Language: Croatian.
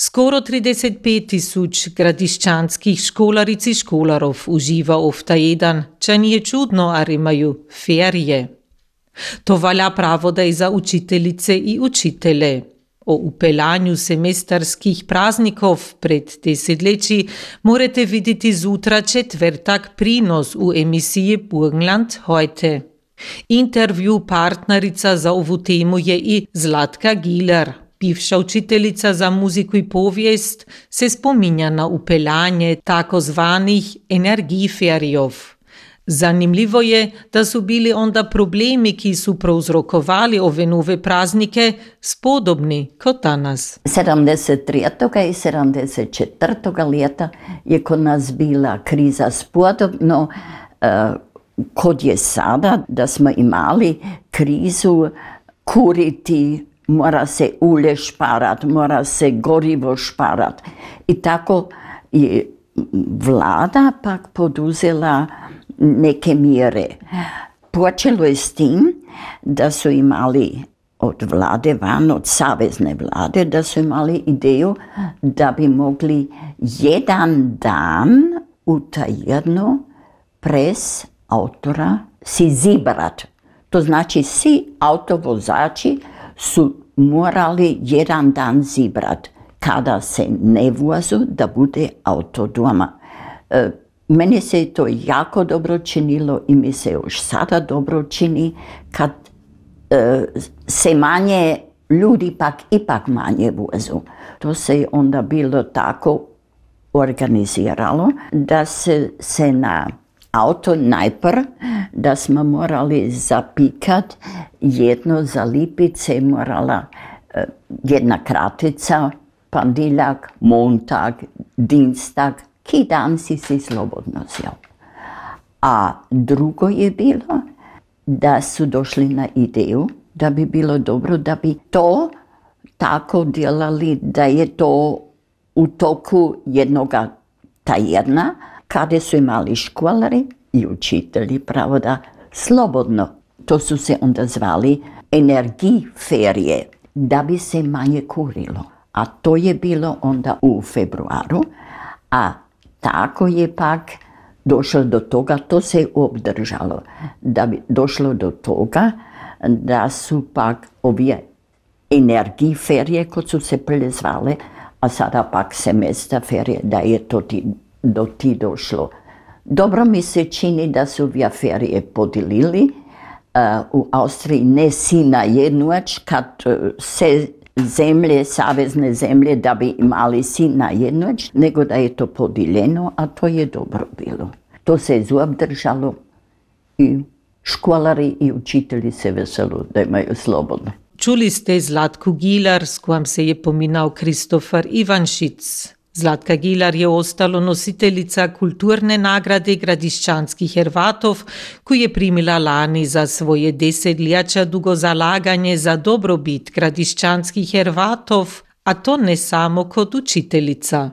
Skoro 35 tisoč gradiščanskih školaric i školarov uživa ovta jedan, če nije čudno, ar imaju ferije. To valja pravo i za učiteljice i učitele. O upeljanju semesterskih praznikov pred desetletji morate videti zutra četvrtak prinos u emisiji Burgenland heute. Intervju partnerica za ovu temu je i Zlatka Giler. Bivša učiteljica za muziku i povijest se spominja na upeljanje takozvanih energiferjov. Zanimljivo je, da su bili onda problemi, ki su prouzrokovali ove nove praznike, spodobni kot danas. 73. i 74. leta je kod nas bila kriza spodobno, uh, kod je sada da smo imali krizu kuriti, mora se ulje šparat, mora se gorivo šparat. I tako je vlada pak poduzela neke mjere. Počelo je s tim da su imali od vlade van, od savezne vlade, da su imali ideju da bi mogli jedan dan utajeno pres autora si zibrat. To znači svi autovozači su morali jedan dan zibrat kada se ne vozu da bude auto doma. E, meni se to jako dobro činilo i mi se još sada dobro čini kad e, se manje ljudi pak ipak manje vozu. To se onda bilo tako organiziralo da se, se na auto najpr, da smo morali zapikat jedno za lipice, morala e, jedna kratica, pandiljak, montag, dinstag, ki dan si si slobodno zjel. A drugo je bilo da su došli na ideju da bi bilo dobro da bi to tako djelali da je to u toku jednoga tajedna, kada su imali školari i učitelji pravo da slobodno, to su se onda zvali energiferije, da bi se manje kurilo. A to je bilo onda u februaru, a tako je pak došlo do toga, to se obdržalo, da bi došlo do toga da su pak ovije energiferije, kod su se prije a sada pak semestra ferije, da je to ti do ti došlo. Dobro mi se čini da su vjaferije podilili u Austriji ne si na jednoć kad e, se zemlje, savezne zemlje da bi imali si na jednoć, nego da je to podijeljeno, a to je dobro bilo. To se je držalo i školari i učitelji se veselo da imaju slobodno. Čuli ste Zlatku Gilar, s kojom se je pominal Kristofer Ivanšic. Zlatka Gilar je ostalo nositeljica kulturne nagrade gradiščanskih Hrvatov, ko je primila lani za svoje desetljača dugo zalaganje za dobrobit gradiščanskih Hrvatov, a to ne samo kot učiteljica.